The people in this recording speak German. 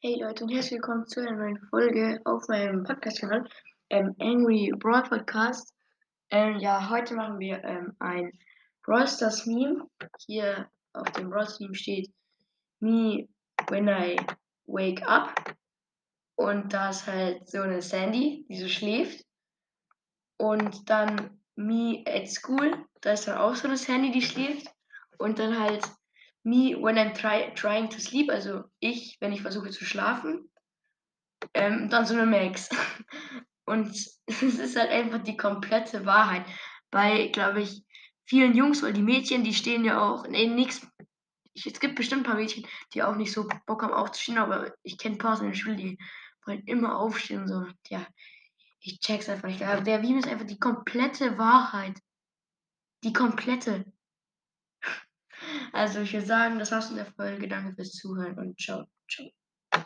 Hey Leute und herzlich willkommen zu einer neuen Folge auf meinem Podcast-Kanal, ähm, Angry Brawl Podcast. Ähm, ja, heute machen wir ähm, ein Brawl Stars Meme. Hier auf dem Brawl Stars Meme steht Me when I wake up. Und da ist halt so eine Sandy, die so schläft. Und dann Me at School, da ist dann auch so eine Sandy, die schläft. Und dann halt me when I'm try, trying to sleep, also ich, wenn ich versuche zu schlafen, ähm, dann so eine Max. Und es ist halt einfach die komplette Wahrheit. Bei, glaube ich, vielen Jungs, weil die Mädchen, die stehen ja auch, nee, nix. es gibt bestimmt ein paar Mädchen, die auch nicht so Bock haben aufzustehen, aber ich kenne ein paar in der Schule, die wollen immer aufstehen. So, ja, ich check's einfach nicht. Aber der Meme ist einfach die komplette Wahrheit. Die komplette. Also ich würde sagen, das war's in der Folge. Danke fürs Zuhören und ciao. ciao.